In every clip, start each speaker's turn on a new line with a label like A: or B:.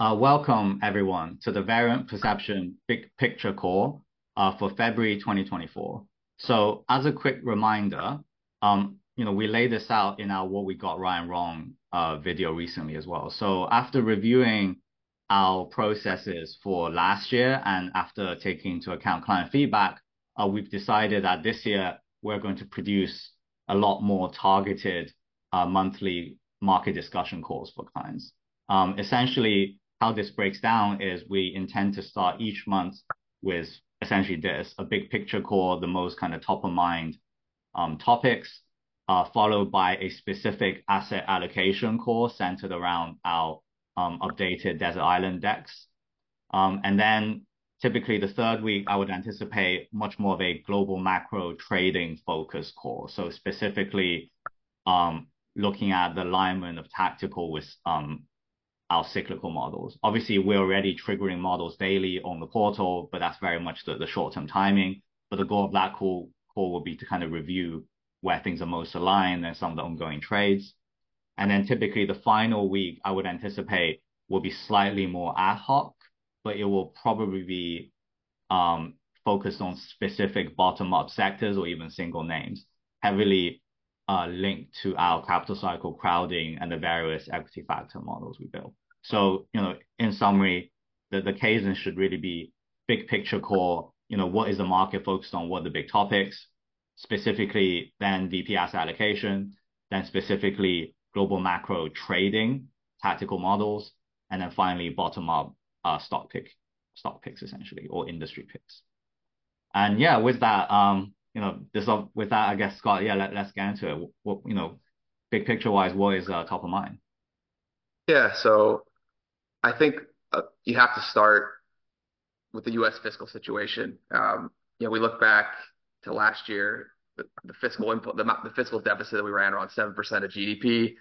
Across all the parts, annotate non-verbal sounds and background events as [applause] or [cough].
A: Uh, welcome everyone to the Variant Perception Big Picture Call uh, for February 2024. So as a quick reminder, um, you know, we laid this out in our What We Got Right and Wrong uh, video recently as well. So after reviewing our processes for last year and after taking into account client feedback, we've decided that this year we're going to produce a lot more targeted monthly market discussion calls for clients. Um, essentially, how this breaks down is we intend to start each month with essentially this, a big picture call, the most kind of top of mind um, topics, uh, followed by a specific asset allocation call centered around our um, updated Desert Island Index. Um, and then typically the third week, I would anticipate much more of a global macro trading focus call. So specifically, looking at the alignment of tactical with our cyclical models. Obviously, we're already triggering models daily on the portal, but that's very much the short-term timing. But the goal of that call will be to kind of review where things are most aligned and some of the ongoing trades. And then typically the final week, I would anticipate will be slightly more ad hoc, but it will probably be um, focused on specific bottom-up sectors or even single names, heavily uh, linked to our capital cycle crowding and the various equity factor models we built. So, you know, in summary, the the cadence should really be big picture call, you know, what is the market focused on? What are the big topics? Specifically, then VP asset allocation, then specifically global macro trading, tactical models, and then finally bottom-up stock pick, stock picks essentially, or industry picks. And yeah, with that, um, you know, this with that, I guess, Scott, yeah, let's get into it. What, you know, big picture-wise, what is top of mind?
B: Yeah, so I think uh, you have to start with the U.S. fiscal situation. Um, you know, we look back to last year, the fiscal input, the fiscal deficit that we ran around 7% of GDP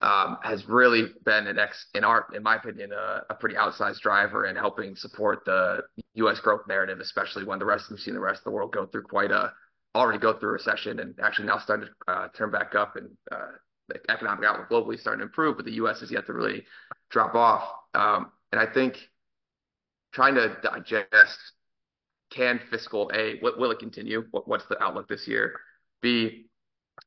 B: um, has really been, an ex, in our, in my opinion, a pretty outsized driver in helping support the U.S. growth narrative, especially when the rest we've seen the rest of the world go through quite a already go through a recession and actually now starting to uh, turn back up and uh, the economic outlook globally is starting to improve, but the U.S. has yet to really drop off. Um, and I think trying to digest, can fiscal A, will it continue? What's the outlook this year? B,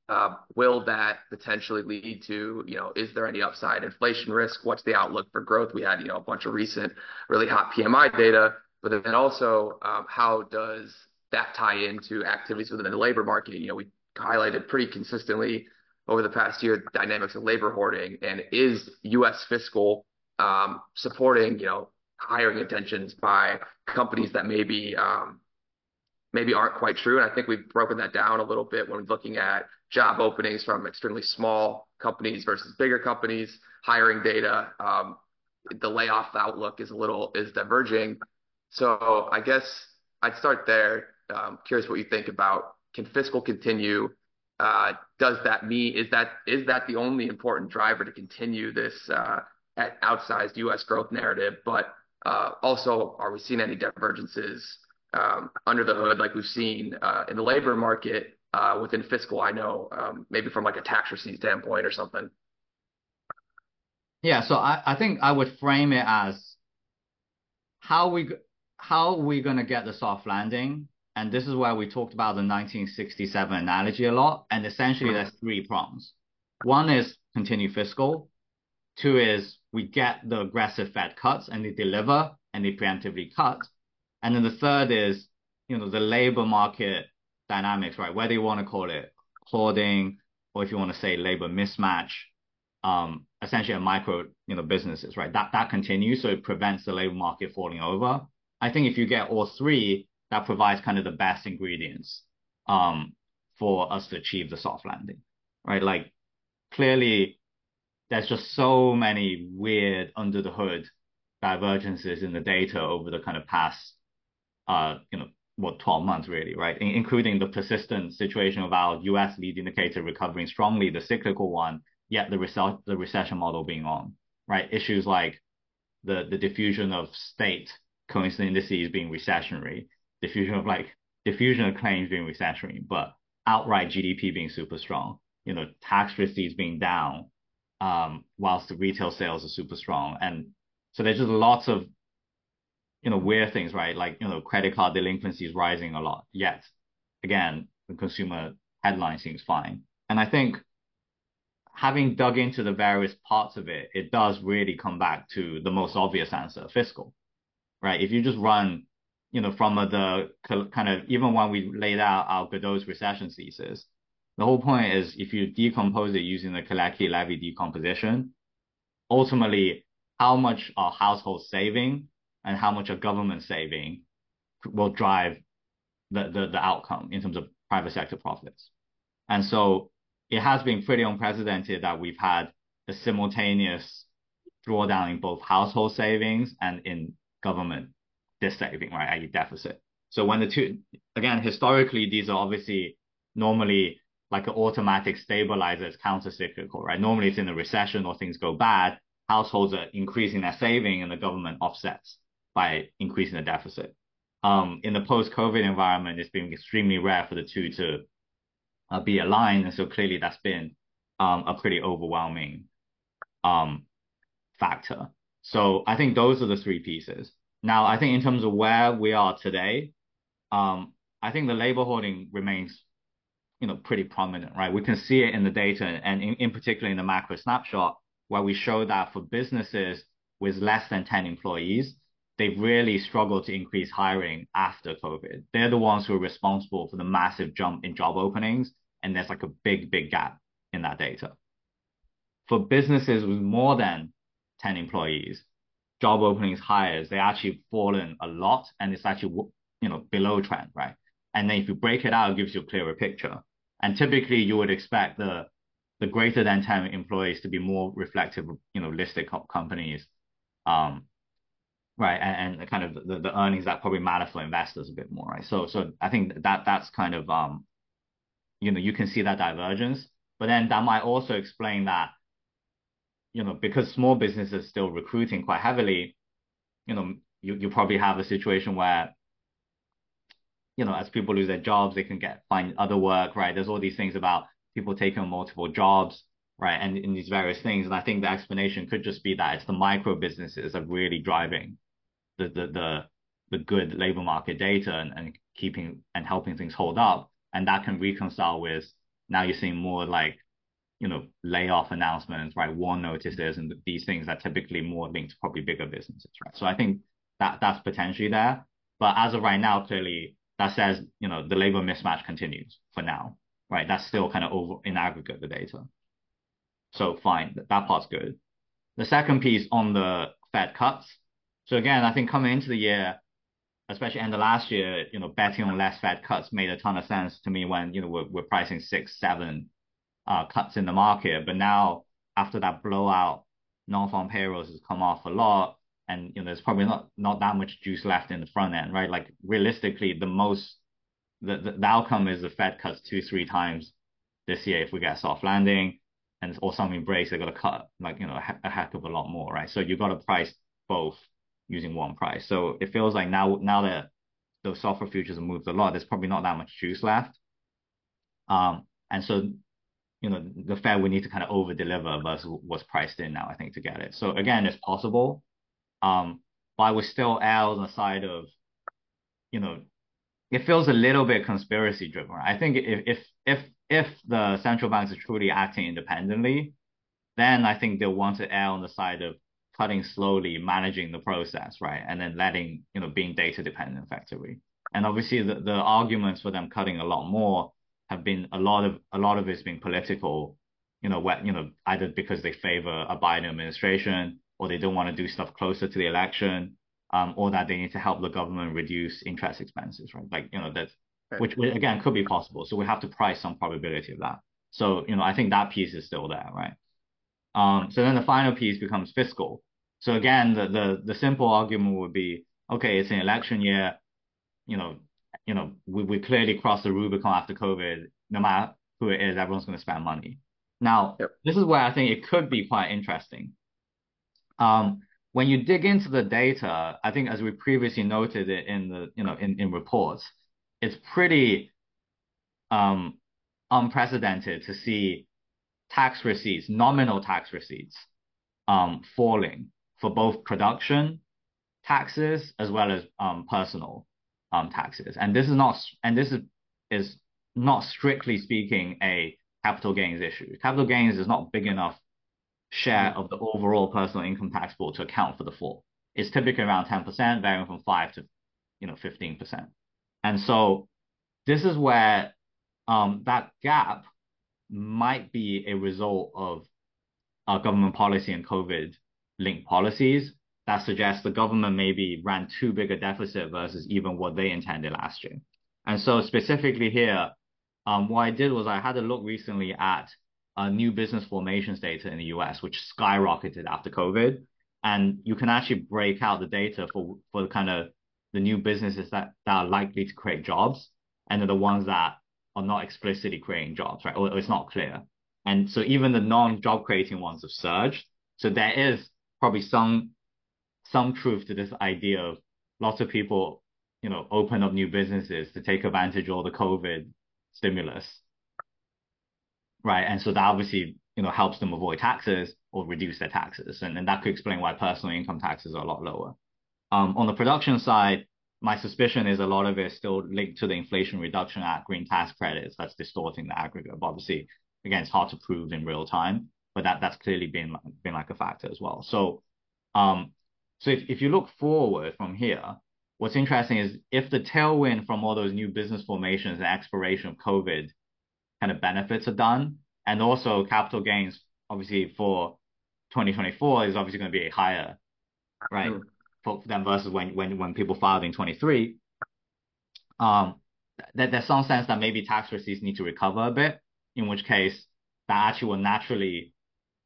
B: uh, will that potentially lead to, you know, is there any upside inflation risk? What's the outlook for growth? We had, you know, a bunch of recent really hot PMI data, but then also um, how does that tie into activities within the labor market? You know, we highlighted pretty consistently over the past year the dynamics of labor hoarding and is U.S. fiscal um, supporting, you know, hiring intentions by companies that maybe um, maybe aren't quite true. And I think we've broken that down a little bit when looking at job openings from extremely small companies versus bigger companies, hiring data. Um, the layoff outlook is a little is diverging. So I guess I'd start there. Curious what you think about, can fiscal continue? Uh, does that mean, is that is that the only important driver to continue this uh, outsized U.S. growth narrative? But uh, also, are we seeing any divergences um, under the hood like we've seen in the labor market within fiscal? I know um, maybe from like a tax receipt standpoint or something.
A: Yeah, so I I think I would frame it as how we going to get the soft landing? And this is where we talked about the 1967 analogy a lot. And essentially there's three prongs. One is continue fiscal. Two is we get the aggressive Fed cuts and they deliver and they preemptively cut. And then the third is, you know, the labor market dynamics, right? Whether you want to call it hoarding or if you want to say labor mismatch, um, essentially a micro, you know, businesses, right? That That continues. So it prevents the labor market falling over. I think if you get all three, that provides kind of the best ingredients for us to achieve the soft landing, right? Like clearly there's just so many weird under the hood divergences in the data over the kind of past, uh, you know, what, 12 months really, right? Including the persistent situation of our U.S. lead indicator recovering strongly, the cyclical one, yet the result the recession model being on, right? Issues like the the diffusion of state coincident indices being recessionary, diffusion of like diffusion of claims being recessionary, but outright GDP being super strong, you know, tax receipts being down um, whilst the retail sales are super strong. And So there's just lots of, you know, weird things, right? Like, you know, credit card delinquency is rising a lot. Yet, again, the consumer headline seems fine. And I think having dug into the various parts of it, it does really come back to the most obvious answer, fiscal, right? If you just run, you know, from the kind of, even when we laid out our Godot's recession thesis, the whole point is if you decompose it using the Kalecki Levy decomposition, ultimately how much are households saving and how much are government saving will drive the, the, the outcome in terms of private sector profits. And so it has been pretty unprecedented that we've had a simultaneous drawdown in both household savings and in government saving, right, i.e. deficit. So when the two, again, historically, these are obviously normally like an automatic stabilizer, it's counter-cyclical, right? Normally it's in a recession or things go bad, households are increasing their saving and the government offsets by increasing the deficit. Um, in the post-COVID environment, it's been extremely rare for the two to uh, be aligned. And so clearly that's been um, a pretty overwhelming um, factor. So I think those are the three pieces. Now, I think in terms of where we are today, um, I think the labor hoarding remains, you know, pretty prominent, right? We can see it in the data and in, in particular in the macro snapshot where we show that for businesses with less than 10 employees, they've really struggled to increase hiring after COVID. They're the ones who are responsible for the massive jump in job openings, and there's like a big, big gap in that data. For businesses with more than 10 employees, job openings hires, they actually fallen a lot, and it's actually, you know, below trend, right? And then if you break it out, it gives you a clearer picture. And typically you would expect the the greater than 10 employees to be more reflective of, you know, listed companies, um, right? And, and kind of the, the earnings that probably matter for investors a bit more, right? So, so I think that that's kind of, um, you know, you can see that divergence, but then that might also explain that, you know, because small businesses still recruiting quite heavily, you know, you, you probably have a situation where, you know, as people lose their jobs, they can get find other work, right? There's all these things about people taking multiple jobs, right? And in these various things. And I think the explanation could just be that it's the micro businesses are really driving the the the, the good labor market data and, and keeping and helping things hold up. And that can reconcile with now you're seeing more like, you know, layoff announcements, right? WARN notices and these things that typically more linked to probably bigger businesses, right? So I think that that's potentially there. But as of right now, clearly that says, you know, the labor mismatch continues for now right? That's still kind of over in aggregate the data. So fine, that part's good. The second piece on the Fed cuts. So again, I think coming into the year, especially end of last year, you know, betting on less Fed cuts made a ton of sense to me when, you know, we're, we're pricing six, seven cuts in the market. But now after that blowout, non-farm payrolls has come off a lot and, you know, there's probably not, not that much juice left in the front end, right? Like realistically, the most the, the, the outcome is the Fed cuts two, three times this year if we get soft landing and or something breaks, they're to cut like, you know, a, heck of a lot more, right? So you've got to price both using one price. So it feels like now, now that those SOFR futures have moved a lot, there's probably not that much juice left. Um, and so, you know, the Fed we need to kind of over deliver versus what's priced in now, I think, to get it. So again, it's possible. Um, but I would still err on the side of, you know, it feels a little bit conspiracy driven. I think if if if if the central banks are truly acting independently, then I think they'll want to err on the side of cutting slowly, managing the process, right, and then letting you know being data dependent effectively. And obviously, the, the arguments for them cutting a lot more have been a lot of a lot of it's been political, you know, what you know either because they favor a Biden administration or they don't want to do stuff closer to the election um, or that they need to help the government reduce interest expenses, right? Like, you know, that, right. which again could be possible. So we have to price some probability of that. So, you know, I think that piece is still there, right? Um, so then the final piece becomes fiscal. So again, the, the, the simple argument would be, okay, it's an election year, you know, you know, we, we clearly crossed the Rubicon after COVID, no matter who it is, everyone's going to spend money. Now, yep. this is where I think it could be quite interesting. Um, when you dig into the data, I think as we previously noted it in the, you know, in, in reports, it's pretty um, unprecedented to see tax receipts, nominal tax receipts, um, falling for both production taxes as well as um, personal um, taxes. And this is not and this is is not strictly speaking a capital gains issue. Capital gains is not big enough share of the overall personal income tax pool to account for the fall. It's typically around 10%, varying from 5 to you know 15%. And so this is where um, that gap might be a result of uh, government policy and COVID linked policies that suggests the government maybe ran too big a deficit versus even what they intended last year. And so specifically here, um, what I did was I had a look recently at uh, new business formations data in the US, which skyrocketed after COVID. And you can actually break out the data for, for the kind of the new businesses that, that are likely to create jobs and then the ones that are not explicitly creating jobs, right? Or, or it's not clear. And so even the non-job creating ones have surged. So there is probably some some truth to this idea of lots of people, you know, open up new businesses to take advantage of all the COVID stimulus. Right. And so that obviously, you know, helps them avoid taxes or reduce their taxes. And, and that could explain why personal income taxes are a lot lower. Um, on the production side, my suspicion is a lot of it is still linked to the Inflation Reduction Act green tax credits that's distorting the aggregate. But obviously, again, it's hard to prove in real time, but that that's clearly been been like a factor as well. So um, so if, if you look forward from here, what's interesting is if the tailwind from all those new business formations and expiration of COVID kind of benefits are done, and also capital gains, obviously for 2024 is obviously going to be higher, right? Mm. For them versus when when when people filed in 23. Um, that there's some sense that maybe tax receipts need to recover a bit, in which case that actually will naturally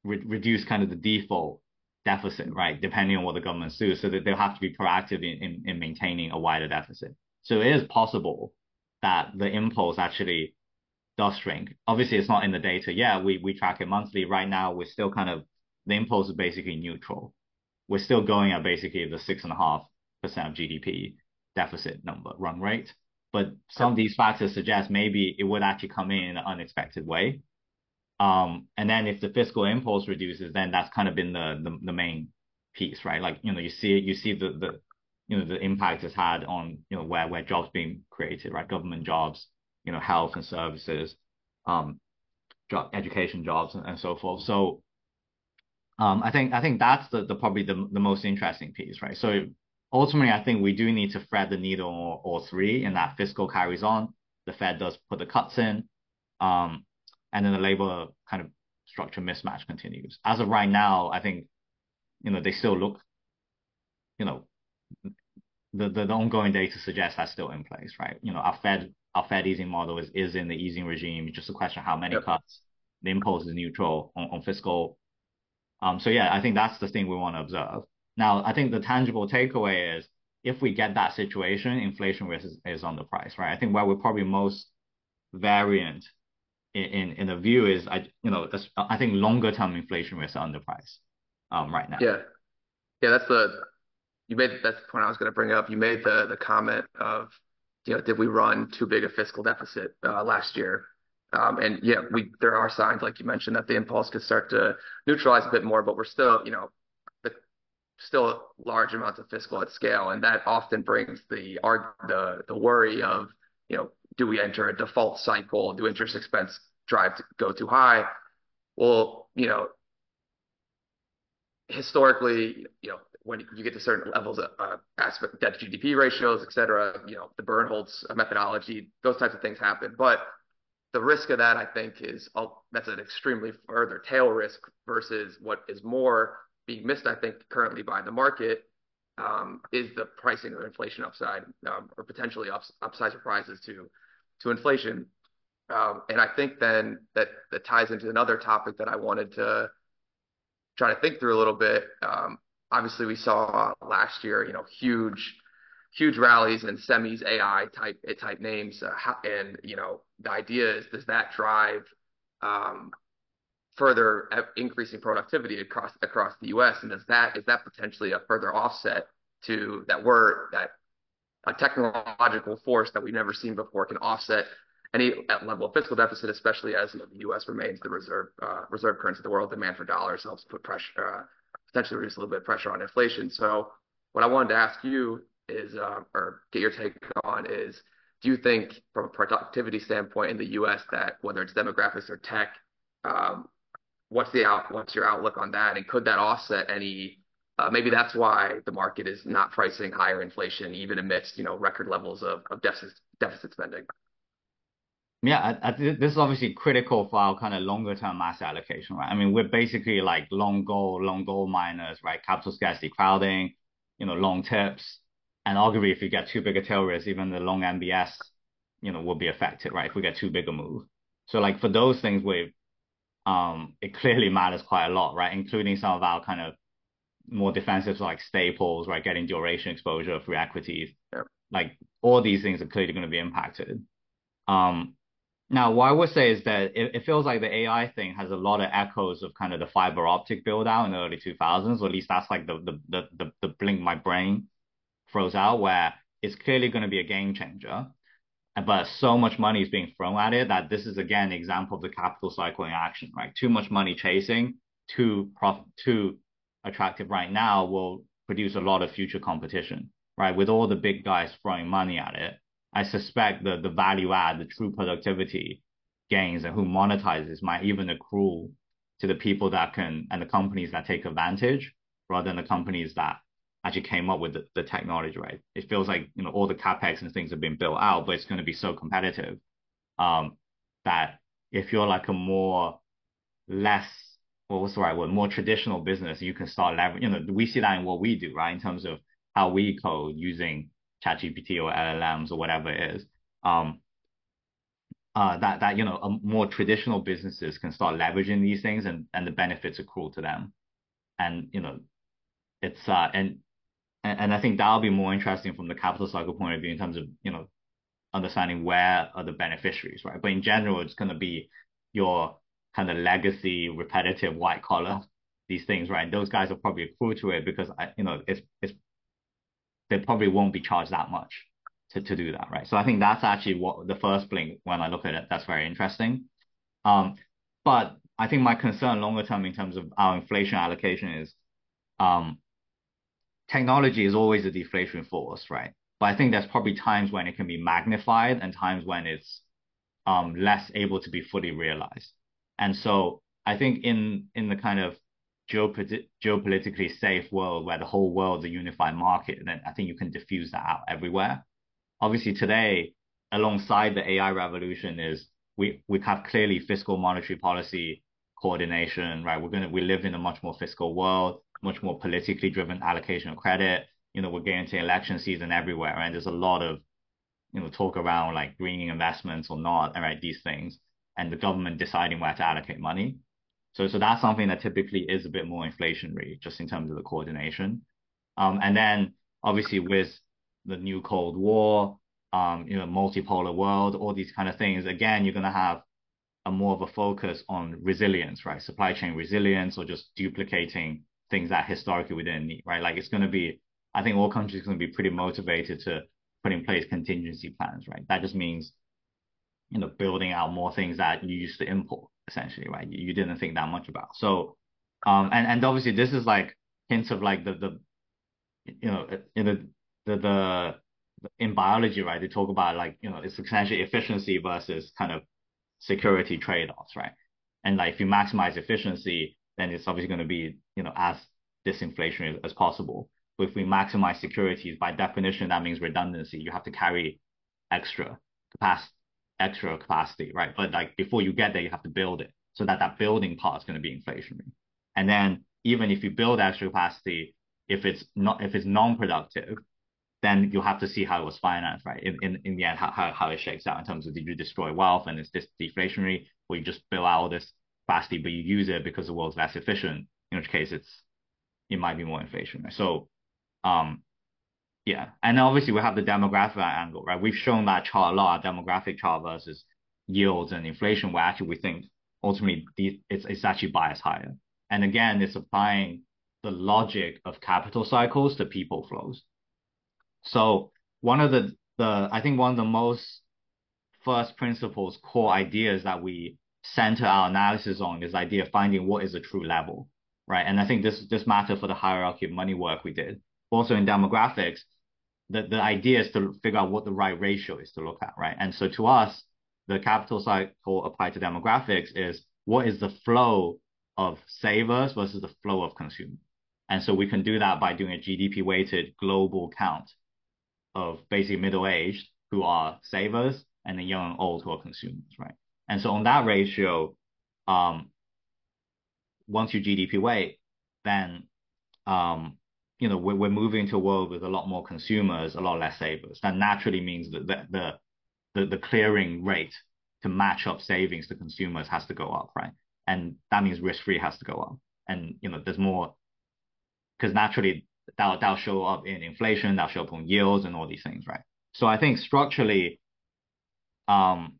A: re- reduce kind of the default deficit, right? Depending on what the government do, so that they'll have to be proactive in, in, in maintaining a wider deficit. So it is possible that the impulse actually does shrink. Obviously, it's not in the data. Yeah, we we track it monthly. Right now, we're still kind of the impulse is basically neutral. We're still going at basically the six and a half percent of GDP deficit number run rate. But some of these factors suggest maybe it would actually come in an unexpected way. Um, and then if the fiscal impulse reduces, then that's kind of been the, the, the main piece, right? Like, you know, you see you see the, the, you know, the impact it's had on, you know, where, where jobs being created, right? Government jobs, you know, health and services, um, job, education jobs and, and so forth. So, um, I think, I think that's the, the probably the, the most interesting piece, right? So ultimately, I think we do need to thread the needle or three and that fiscal carries on. The Fed does put the cuts in. Um, and then the labor kind of structure mismatch continues. As of right now, I think, you know, they still look, you know, the, the, the ongoing data suggests that's still in place, right? You know, our Fed our Fed easing model is, is in the easing regime. It's just a question of how many yep. cuts. The impulse is neutral on, on fiscal. Um, so yeah, I think that's the thing we want to observe. Now, I think the tangible takeaway is if we get that situation, inflation risk is, is on the price, right? I think where we're probably most variant in in the view is I you know I think longer term inflation risk are underpriced um right now.
B: Yeah, yeah, that's the you made that's the point I was going to bring up. You made the the comment of you know did we run too big a fiscal deficit uh, last year? Um, and yeah, we there are signs like you mentioned that the impulse could start to neutralize a bit more, but we're still you know the, still large amounts of fiscal at scale, and that often brings the the the worry of you know do we enter a default cycle? Do interest expense drive to go too high? Well, you know, historically, you know, when you get to certain levels of uh, aspect debt to GDP ratios, et cetera, you know, the Bernholz methodology, those types of things happen. But the risk of that, I think, is that's an extremely further tail risk versus what is more being missed, I think, currently by the market, um, is the pricing of inflation upside um, or potentially ups, upside surprises to to inflation. Um, and I think then that that ties into another topic that I wanted to try to think through a little bit. Um, obviously, we saw last year, you know, huge huge rallies in semis, AI type type names, uh, and you know, the idea is does that drive um, further increasing productivity across across the U.S. and is that is that potentially a further offset to that we're that a technological force that we've never seen before can offset any level of fiscal deficit, especially as you know, the U.S. remains the reserve uh, reserve currency of the world. Demand for dollars helps put pressure uh, potentially reduce a little bit of pressure on inflation. So what I wanted to ask you is, uh, or get your take on is, do you think from a productivity standpoint in the U.S. that whether it's demographics or tech, um, what's the out, what's your outlook on that? And could that offset any, uh, maybe that's why the market is not pricing higher inflation even amidst, you know, record levels of, of deficit, deficit spending?
A: Yeah, I, I, this is obviously critical for our kind of longer term asset allocation, right? I mean, we're basically like long gold, long gold miners, right? Capital scarcity crowding, you know, long tips. And arguably, if you get too big a tail risk, even the long MBS, you know, will be affected, right? If we get too big a move. So like for those things, we um, it clearly matters quite a lot, right? Including some of our kind of more defensive like staples, right? Getting duration exposure through equities. Like all these things are clearly going to be impacted. Um, now, what I would say is that it, it, feels like the AI thing has a lot of echoes of kind of the fiber optic build out in the early 2000s, or at least that's like the the the the, the blink my brain throws out, where it's clearly going to be a game changer. But so much money is being thrown at it that this is again an example of the capital cycle in action, right? Too much money chasing, too prof- too attractive right now will produce a lot of future competition, right? With all the big guys throwing money at it, I suspect that the value add, the true productivity gains and who monetizes might even accrue to the people that can and the companies that take advantage rather than the companies that actually came up with the, the technology, right? It feels like, you know, all the capex and things have been built out, but it's going to be so competitive um, that if you're like a more less, what was the right word, more traditional business, you can start leveraging, you know, we see that in what we do, right? In terms of how we code using ChatGPT or LLMs or whatever it is, um, uh, that that you know a, more traditional businesses can start leveraging these things and and the benefits accrue to them, and you know, it's uh and and, and I think that'll be more interesting from the capital cycle point of view in terms of you know understanding where are the beneficiaries, right? But in general, it's going to be your kind of legacy, repetitive, white collar these things, right? Those guys will probably accrue to it because I, you know, it's it's they probably won't be charged that much to, to do that, right? So I think that's actually what the first blink when I look at it, that's very interesting. Um, but I think my concern longer term in terms of our inflation allocation is um, technology is always a deflation force, right? But I think there's probably times when it can be magnified and times when it's um, less able to be fully realized. And so I think in in the kind of geopolitically safe world where the whole world's a unified market, then I think you can diffuse that out everywhere. Obviously, today, alongside the AI revolution, is we we have clearly fiscal monetary policy coordination, right? We're gonna we live in a much more fiscal world, much more politically driven allocation of credit. You know, we're getting to election season everywhere, and there's a lot of you know talk around like greening investments or not, and right? These things, and the government deciding where to allocate money. So so that's something that typically is a bit more inflationary, just in terms of the coordination. Um, and then obviously with the new Cold War, um, you know, multipolar world, all these kind of things, again, you're gonna have a more of a focus on resilience, right? Supply chain resilience or just duplicating things that historically we didn't need, right? Like it's gonna be, I think all countries are gonna be pretty motivated to put in place contingency plans, right? That just means, you know, building out more things that you used to import essentially, right? You, you didn't think that much about. So, um, and and obviously this is like hints of like the the, you know, in the the the in biology, right? They talk about like you know it's essentially efficiency versus kind of security trade-offs, right? And like if you maximize efficiency, then it's obviously going to be you know as disinflationary as possible. But if we maximize securities, by definition, that means redundancy. You have to carry extra capacity extra capacity, right? But like before you get there, you have to build it so that that building part is going to be inflationary. And then even if you build extra capacity, if it's not if it's non-productive, then you'll have to see how it was financed, right? In in, in the end, how, how, how it shakes out in terms of did you destroy wealth and is this deflationary, or you just build out all this capacity, but you use it because the world's less efficient, in which case it's it might be more inflationary. So um yeah, and obviously we have the demographic angle, right? We've shown that chart a lot, demographic chart versus yields and inflation, where actually we think ultimately it's it's actually biased higher. And again, it's applying the logic of capital cycles to people flows. So one of the the I think one of the most first principles, core ideas that we center our analysis on is the idea of finding what is a true level. right? And I think this this matter for the hierarchy of money work we did. Also in demographics, the, the idea is to figure out what the right ratio is to look at, right? And so to us, the capital cycle applied to demographics is what is the flow of savers versus the flow of consumers. And so we can do that by doing a GDP weighted global count of basically middle aged who are savers and the young and old who are consumers, right? And so on that ratio, um, once you GDP weight, then um, you know we're, we're moving to a world with a lot more consumers, a lot less savers. That naturally means that the the the, the clearing rate to match up savings to consumers has to go up, right? And that means risk free has to go up. And you know there's more because naturally that'll that'll show up in inflation, that'll show up on yields and all these things, right? So I think structurally, um,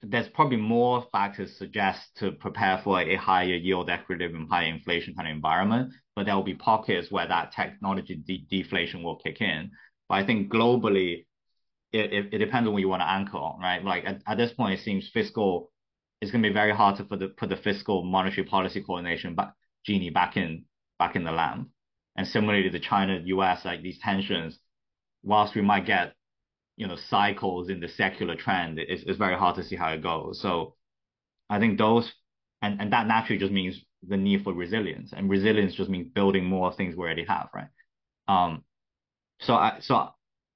A: there's probably more factors suggest to prepare for a higher yield equilibrium, higher inflation kind of environment, but there will be pockets where that technology de deflation will kick in. But I think globally, it, it, it depends on what you want to anchor on, right? Like at, at this point, it seems fiscal is going to be very hard to put the put the fiscal monetary policy coordination back genie back in back in the lamp. And similarly to China, US, like these tensions, whilst we might get you know cycles in the secular trend, it's, it's very hard to see how it goes. So I think those and and that naturally just means the need for resilience, and resilience just means building more things we already have, right? Um, so I so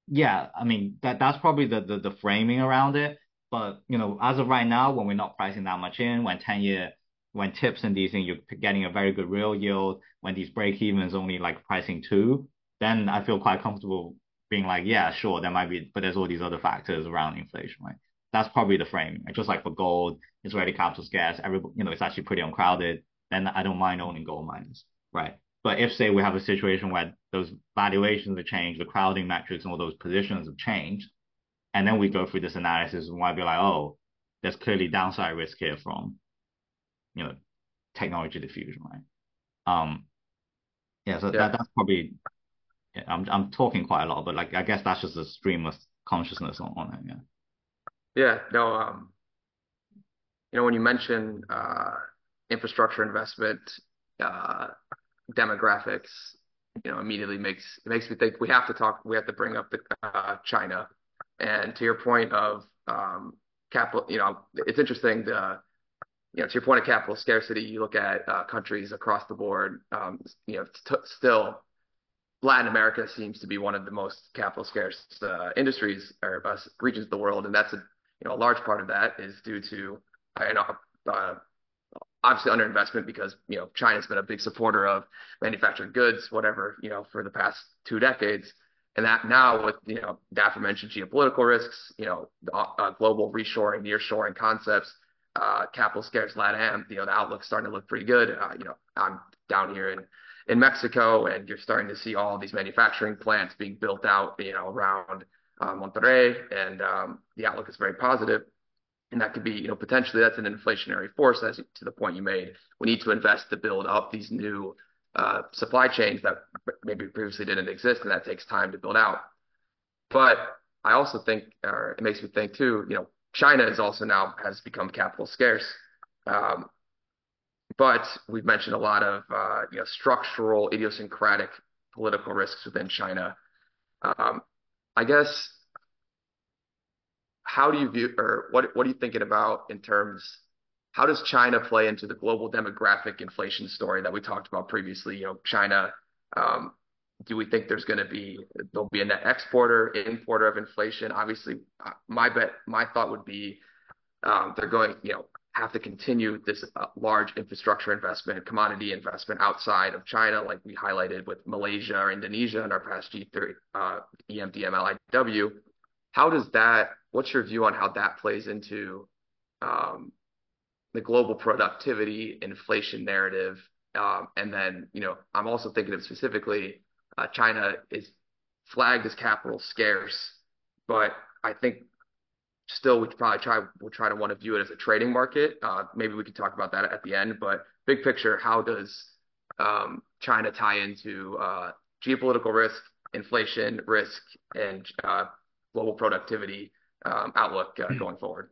A: yeah, I mean that that's probably the the, the framing around it. But you know, as of right now, when we're not pricing that much in, when ten year when tips and these things you're getting a very good real yield, when these break evens only like pricing two, then I feel quite comfortable being like, yeah, sure, there might be, but there's all these other factors around inflation, right? That's probably the frame. Just like for gold, it's already capital scarce. Every, you know, it's actually pretty uncrowded. Then I don't mind owning gold miners, right? But if say we have a situation where those valuations have changed, the crowding metrics and all those positions have changed, and then we go through this analysis and might be like, oh, there's clearly downside risk here from, you know, technology diffusion, right? Um, yeah, so yeah. That, that's probably yeah, I'm I'm talking quite a lot, but like I guess that's just a stream of consciousness on, on it. Yeah.
B: Yeah. No. Um. You know, when you mention uh, infrastructure investment, uh, demographics, you know, immediately makes it makes me think we have to talk. We have to bring up the uh, China, and to your point of um, capital. You know, it's interesting. The you know, to your point of capital scarcity, you look at uh, countries across the board. Um, you know, still Latin America seems to be one of the most capital scarce uh, industries or regions of the world, and that's a you know a large part of that is due to you know uh, obviously underinvestment because you know China's been a big supporter of manufactured goods, whatever you know for the past two decades, and that now with you know the aforementioned geopolitical risks, you know uh, global reshoring, nearshoring concepts, uh, capital scarce LATAM, you know the outlook's starting to look pretty good. Uh, you know I'm down here in in Mexico, and you're starting to see all these manufacturing plants being built out, you know, around uh, Monterrey, and um, the outlook is very positive. And that could be, you know, potentially that's an inflationary force, as to the point you made. We need to invest to build up these new uh, supply chains that maybe previously didn't exist, and that takes time to build out. But I also think, or it makes me think too, you know, China is also now has become capital scarce. Um, but we've mentioned a lot of uh, you know structural, idiosyncratic political risks within China. Um, I guess how do you view or what what are you thinking about in terms how does China play into the global demographic inflation story that we talked about previously? You know, China, um, do we think there's going to be there'll be a net exporter, importer of inflation? Obviously, uh, my bet, my thought would be um, they're going, you know, have to continue this uh, large infrastructure investment, commodity investment outside of China, like we highlighted with Malaysia or Indonesia in our past G3 uh, EMDMLIW. How does that? What's your view on how that plays into um, the global productivity inflation narrative? Um, and then, you know, I'm also thinking of specifically uh, China is flagged as capital scarce, but I think still we probably try we'll try to want to view it as a trading market. Uh, maybe we could talk about that at the end. But big picture, how does um, China tie into uh, geopolitical risk, inflation risk, and uh, global productivity um, outlook uh, going forward?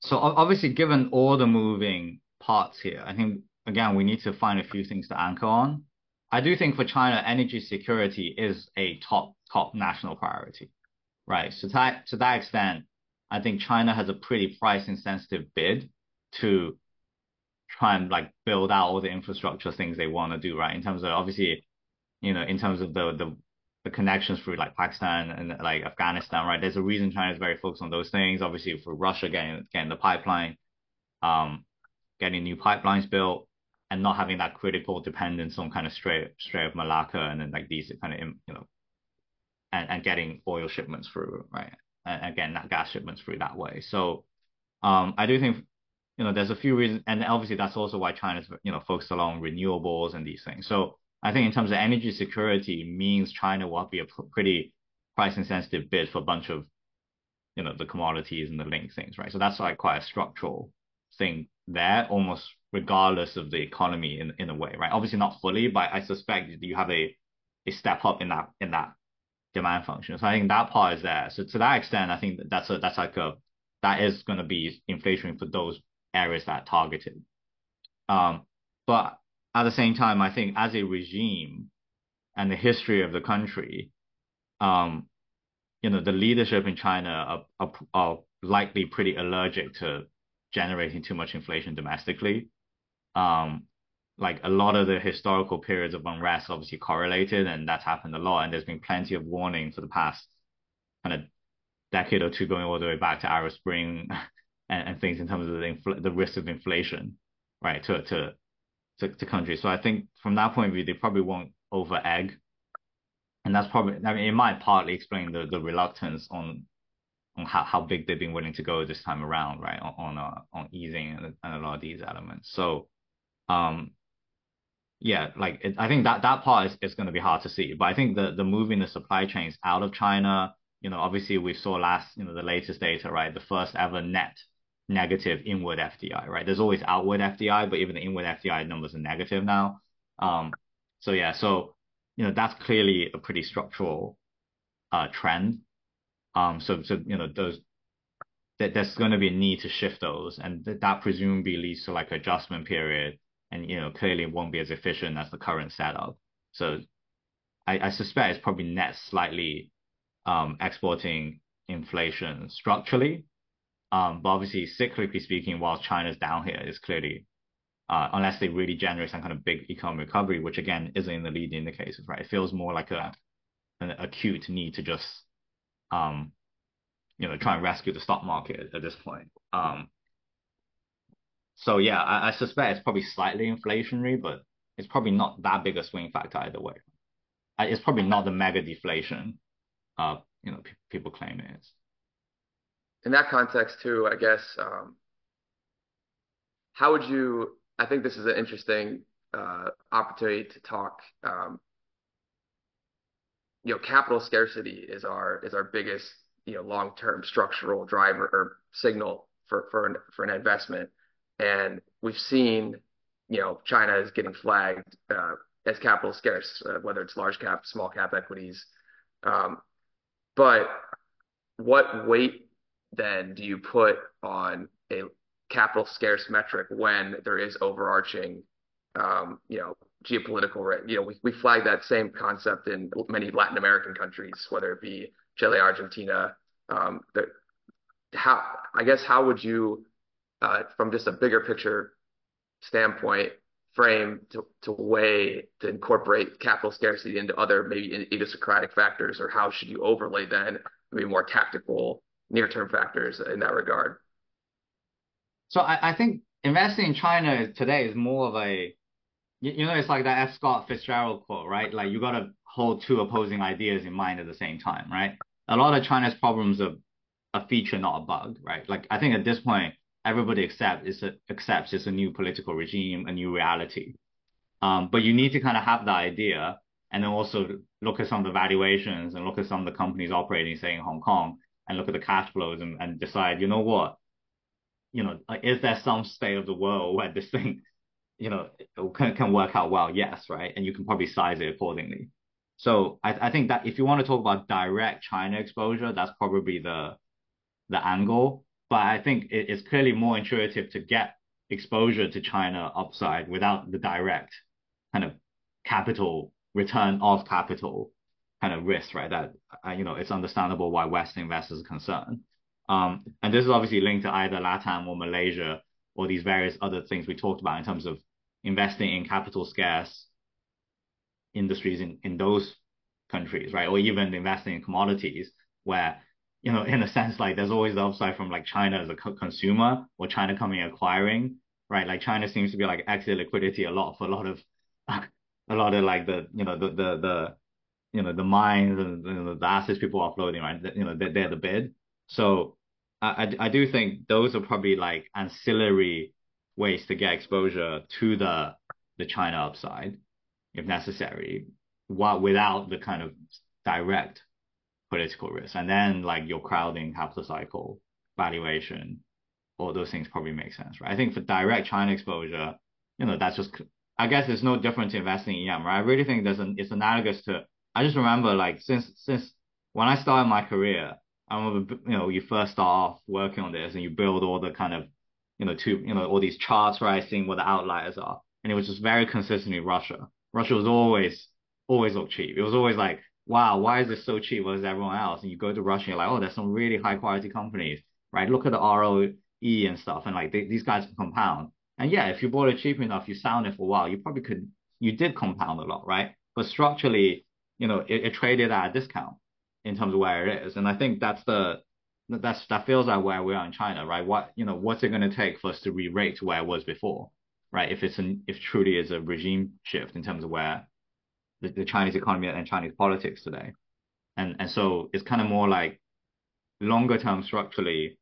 A: So obviously, given all the moving parts here, I think again we need to find a few things to anchor on. I do think for China, energy security is a top top national priority, right? So to that, to that extent, I think China has a pretty price insensitive bid to try and like build out all the infrastructure things they want to do, right? In terms of obviously, you know, in terms of the the the connections through like Pakistan and like Afghanistan, right? There's a reason China is very focused on those things. Obviously, for Russia getting getting the pipeline, um, getting new pipelines built, and not having that critical dependence on kind of straight Strait of Malacca and then like these kind of you know, and and getting oil shipments through, right? And again, that gas shipments through that way. So, um, I do think you know, there's a few reasons, and obviously that's also why China's, you know, focused along renewables and these things. So I think in terms of energy security means China will be a pretty price insensitive bid for a bunch of, you know, the commodities and the linked things, right? So that's like quite a structural thing there, almost regardless of the economy in in a way, right? Obviously not fully, but I suspect you have a a step up in that in that demand function. So I think that part is there. So to that extent, I think that's a that's like a that is going to be inflationary for those areas that are targeted. Um, but at the same time, I think as a regime and the history of the country, um, you know, the leadership in China are, are, are likely pretty allergic to generating too much inflation domestically. Um, like a lot of the historical periods of unrest obviously correlated, and that's happened a lot. And there's been plenty of warning for the past kind of decade or two, going all the way back to Arab Spring [laughs] and, and things in terms of the infl- the risk of inflation, right, to to to, to countries. So I think from that point of view, they probably won't over egg, and that's probably I mean it might partly explain the the reluctance on on how, how big they've been willing to go this time around, right, on on, uh, on easing and, and a lot of these elements. So, um, yeah, like it, I think that that part is, is going to be hard to see, but I think the the moving the supply chains out of China, you know, obviously we saw last, you know, the latest data, right, the first ever net negative inward FDI, right? There's always outward FDI, but even the inward FDI numbers are negative now. Um, so yeah, so you know that's clearly a pretty structural uh, trend. Um, so so you know those that there's going to be a need to shift those, and th- that presumably leads to like adjustment period, and you know clearly won't be as efficient as the current setup. So I, I suspect it's probably net slightly um, exporting inflation structurally, um, but obviously, cyclically speaking, while China's down here, is clearly, uh, unless they really generate some kind of big economic recovery, which again isn't in the leading indicators, right? It feels more like a an acute need to just, um, you know, try and rescue the stock market at this point. Um, so yeah, I, I suspect it's probably slightly inflationary, but it's probably not that big a swing factor either way. It's probably not the mega deflation, uh, you know, people claim it is
B: in that context too, I guess, um, how would you, I think this is an interesting uh, opportunity to talk, um, you know, capital scarcity is our is our biggest, you know, long-term structural driver or signal for for an, for an investment. And we've seen, you know, China is getting flagged uh, as capital scarce, uh, whether it's large cap, small cap equities. Um, but what weight then do you put on a capital scarce metric when there is overarching, um, you know, geopolitical, you know, we, we flag that same concept in many Latin American countries, whether it be Chile, Argentina. Um, the, how, I guess, how would you, uh, from just a bigger picture standpoint, frame to, to weigh to incorporate capital scarcity into other maybe idiosyncratic factors, or how should you overlay then maybe more tactical near-term factors in that regard.
A: So I, I think investing in China today is more of a, you, know, it's like that F. Scott Fitzgerald quote, right? Like you got to hold two opposing ideas in mind at the same time, right? A lot of China's problems are a feature, not a bug, right? Like I think at this point, everybody accept it's a, accepts it's a new political regime, a new reality. Um, but you need to kind of have the idea and then also look at some of the valuations and look at some of the companies operating, say, in Hong Kong, and look at the cash flows and, and decide, you know what, you know, is there some state of the world where this thing, you know, can, can work out well? Yes, right. And you can probably size it accordingly. So I, I think that if you want to talk about direct China exposure, that's probably the the angle. but I think it, it's clearly more intuitive to get exposure to China upside without the direct kind of capital return of capital kind of risk, right? That uh, you know it's understandable why Western investors are concerned. Um, and this is obviously linked to either LATAM or Malaysia or these various other things we talked about in terms of investing in capital scarce industries in, in those countries, right? Or even investing in commodities where, you know, in a sense, like there's always the upside from like China as a co- consumer or China coming acquiring, right? Like China seems to be like exit liquidity a lot for a lot of, [laughs] a lot of like the, you know, the, the, the, you know, the mines and you know, the assets people are offloading, right? You know, they're, they're the bid. So I, I do think those are probably like ancillary ways to get exposure to the the China upside if necessary, while without the kind of direct political risk. And then like your crowding capital cycle valuation, all those things probably make sense, right? I think for direct China exposure, you know, that's just I guess it's no different to investing in EM, right? I really think there's an it's analogous to I just remember like since since when I started my career, I remember, you know, you first start off working on this and you build all the kind of, you know, two, you know, all these charts, right, seeing what the outliers are. And it was just very consistently Russia. Russia was always, always look cheap. It was always like, wow, why is this so cheap versus everyone else? And you go to Russia, you're like, oh, there's some really high quality companies, right? Look at the ROE and stuff. And like they, these guys can compound. And yeah, if you bought it cheap enough, you sound it for a while, you probably could, you did compound a lot, right? But structurally, you know, it, it traded at a discount in terms of where it is. And I think that's the that's that feels like where we are in China, right? What you know, what's it going to take for us to re-rate to where it was before, right? If it's an if truly is a regime shift in terms of where the, the Chinese economy and Chinese politics today, and and so it's kind of more like longer term structurally,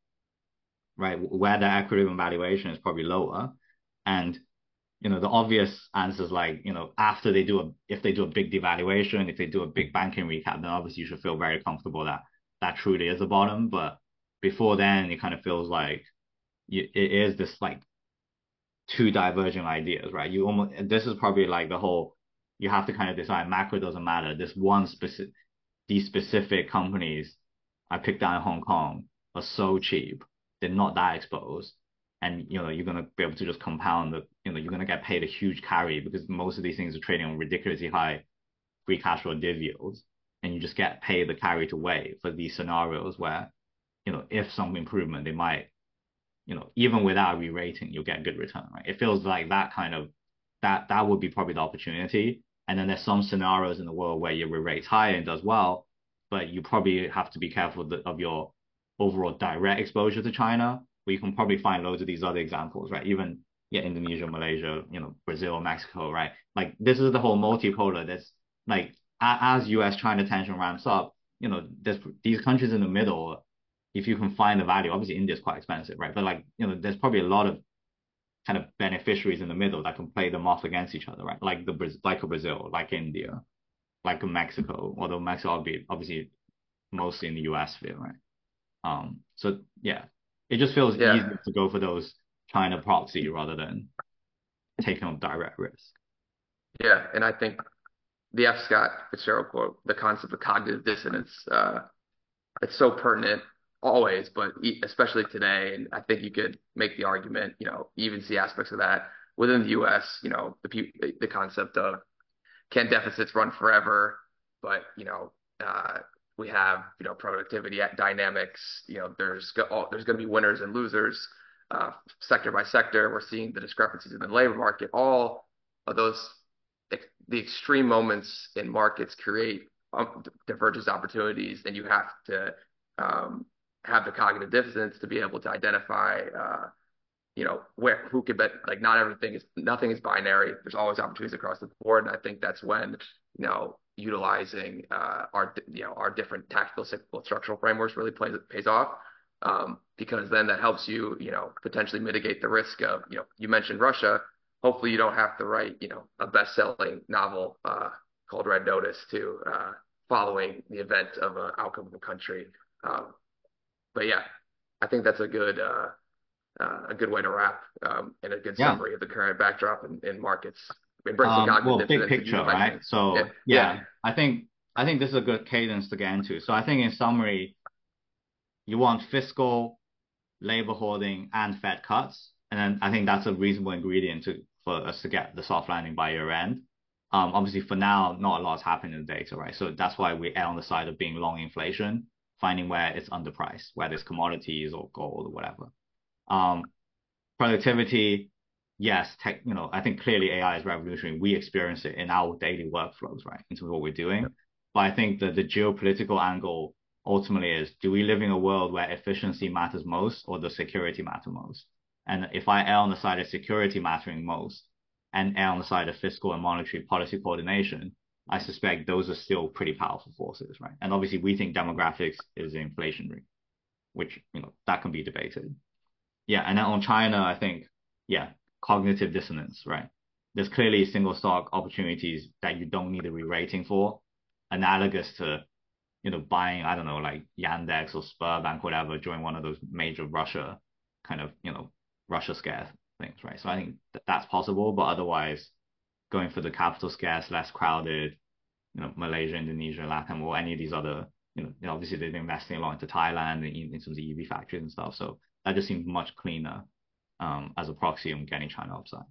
A: right? Where the equilibrium valuation is probably lower, and you know, the obvious answers like, you know, after they do a, if they do a big devaluation, if they do a big banking recap, then obviously you should feel very comfortable that that truly is the bottom. But before then, it kind of feels like it is this like two diverging ideas, right? You almost, this is probably like the whole, you have to kind of decide macro doesn't matter. This one specific, these specific companies I picked out in Hong Kong are so cheap. They're not that exposed and you know you're gonna be able to just compound the you know you're gonna get paid a huge carry because most of these things are trading on ridiculously high free cash flow div yields, and you just get paid the carry to wait for these scenarios where you know if some improvement they might you know even without re-rating you'll get good return right it feels like that kind of that that would be probably the opportunity and then there's some scenarios in the world where your re-rates higher and does well but you probably have to be careful of your overall direct exposure to China we can probably find loads of these other examples, right? Even yeah, Indonesia, Malaysia, you know, Brazil, Mexico, right? Like this is the whole multipolar. That's like as U.S. China tension ramps up, you know, there's these countries in the middle. If you can find the value, obviously India is quite expensive, right? But like you know, there's probably a lot of kind of beneficiaries in the middle that can play them off against each other, right? Like the like a Brazil, like India, like Mexico, although Mexico obviously mostly in the U.S. sphere, right? Um, so yeah, it just feels yeah. easier to go for those China proxy rather than taking on direct risk.
B: Yeah, and I think the F. Scott Fitzgerald quote, the concept of cognitive dissonance, uh, it's so pertinent always, but especially today. And I think you could make the argument, you know, even see aspects of that within the U.S. You know, the the concept of can deficits run forever, but you know, uh, we have you know productivity dynamics. You know, there's there's going to be winners and losers, uh, sector by sector. We're seeing the discrepancies in the labor market. All of those the extreme moments in markets create um, divergence opportunities, and you have to um, have the cognitive dissonance to be able to identify. Uh, you know where who could bet like not everything is nothing is binary there's always opportunities across the board and i think that's when you know utilizing uh, our you know our different tactical, cyclical, structural frameworks really plays pays off um, because then that helps you you know potentially mitigate the risk of you know you mentioned Russia. Hopefully you don't have to write you know a best-selling novel uh, called Red Notice to uh, following the event of an outcome of a country. Um, but yeah, I think that's a good uh, uh, a good way to wrap um, and a good summary yeah. of the current backdrop in, in markets
A: um, well, big picture, right? So yeah, yeah, I think I think this is a good cadence to get into. So I think in summary, you want fiscal labor hoarding, and Fed cuts. And then I think that's a reasonable ingredient to for us to get the soft landing by year end. Um, obviously, for now, not a lot lot's happening in the data, right? So that's why we err on the side of being long inflation, finding where it's underpriced, whether it's commodities or gold or whatever. Um, productivity, yes, tech, you know, I think clearly AI is revolutionary. We experience it in our daily workflows, right, in terms of what we're doing. But I think that the geopolitical angle ultimately is, do we live in a world where efficiency matters most or does security matter most? And if I err on the side of security mattering most and err on the side of fiscal and monetary policy coordination, I suspect those are still pretty powerful forces, right? And obviously we think demographics is inflationary, which, you know, that can be debated. Yeah. And then on China, I think, yeah, cognitive dissonance, right? There's clearly single stock opportunities that you don't need a re-rating for, analogous to, you know, buying, I don't know, like Yandex or Sberbank, whatever, during one of those major Russia kind of, you know, Russia scare things, right? So I think that that's possible, but otherwise going for the capital scarce, less crowded, you know, Malaysia, Indonesia, LATAM, or any of these other, you know, obviously they've been investing a lot into Thailand in, in terms of the EV factories and stuff. So that just seems much cleaner um, as a proxy on getting China upside.